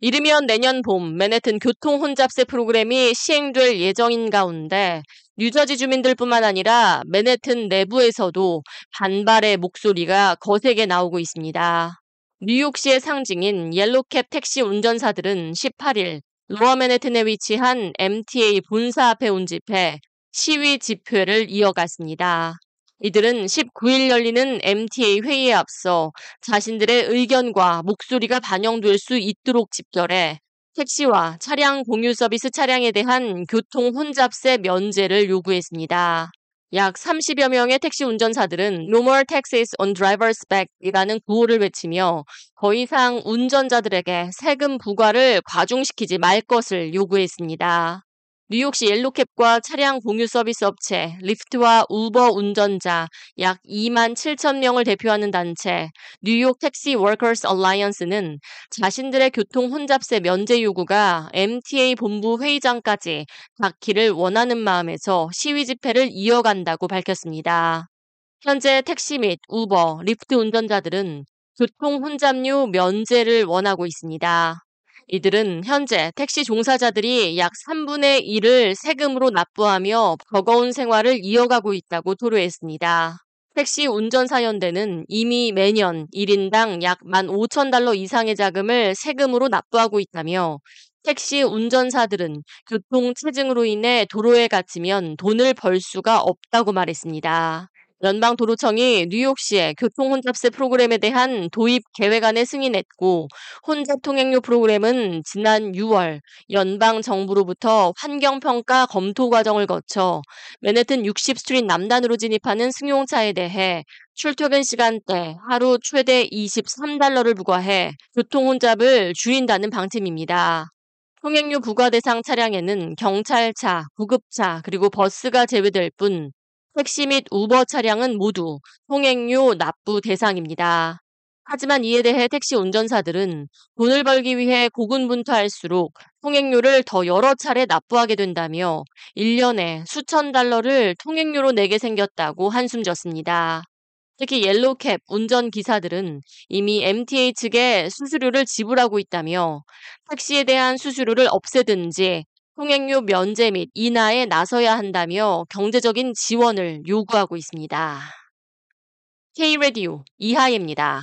이르면 내년 봄 맨해튼 교통 혼잡세 프로그램이 시행될 예정인 가운데 뉴저지 주민들뿐만 아니라 맨해튼 내부에서도 반발의 목소리가 거세게 나오고 있습니다. 뉴욕시의 상징인 옐로캡 택시 운전사들은 18일 로어 맨해튼에 위치한 MTA 본사 앞에 온 집회, 시위 집회를 이어갔습니다. 이들은 19일 열리는 MTA 회의에 앞서 자신들의 의견과 목소리가 반영될 수 있도록 집결해 택시와 차량 공유 서비스 차량에 대한 교통 혼잡세 면제를 요구했습니다. 약 30여 명의 택시 운전사들은 No more taxes on drivers back이라는 구호를 외치며 더 이상 운전자들에게 세금 부과를 과중시키지 말 것을 요구했습니다. 뉴욕시 옐로캡과 차량 공유 서비스 업체 리프트와 우버 운전자 약 2만 7천 명을 대표하는 단체 New York Taxi Workers Alliance는 자신들의 교통 혼잡세 면제 요구가 MTA 본부 회의장까지 닿기를 원하는 마음에서 시위 집회를 이어간다고 밝혔습니다. 현재 택시 및 우버, 리프트 운전자들은 교통 혼잡료 면제를 원하고 있습니다. 이들은 현재 택시 종사자들이 약 3분의 1을 세금으로 납부하며 버거운 생활을 이어가고 있다고 토로했습니다. 택시 운전사연대는 이미 매년 1인당 약 15,000달러 이상의 자금을 세금으로 납부하고 있다며 택시 운전사들은 교통 체증으로 인해 도로에 갇히면 돈을 벌 수가 없다고 말했습니다. 연방도로청이 뉴욕시의 교통혼잡세 프로그램에 대한 도입 계획안을 승인했고 혼잡 통행료 프로그램은 지난 6월 연방 정부로부터 환경평가 검토 과정을 거쳐 맨해튼 60스트리트 남단으로 진입하는 승용차에 대해 출퇴근 시간대 하루 최대 23달러를 부과해 교통혼잡을 줄인다는 방침입니다. 통행료 부과 대상 차량에는 경찰차, 구급차, 그리고 버스가 제외될 뿐 택시 및 우버 차량은 모두 통행료 납부 대상입니다. 하지만 이에 대해 택시 운전사들은 돈을 벌기 위해 고군분투할수록 통행료를 더 여러 차례 납부하게 된다며 1년에 수천 달러를 통행료로 내게 생겼다고 한숨 졌습니다. 특히 옐로캡 운전기사들은 이미 MTA 측에 수수료를 지불하고 있다며 택시에 대한 수수료를 없애든지 통행료 면제 및 인하에 나서야 한다며 경제적인 지원을 요구하고 있습니다. K-Radio 이하예입니다.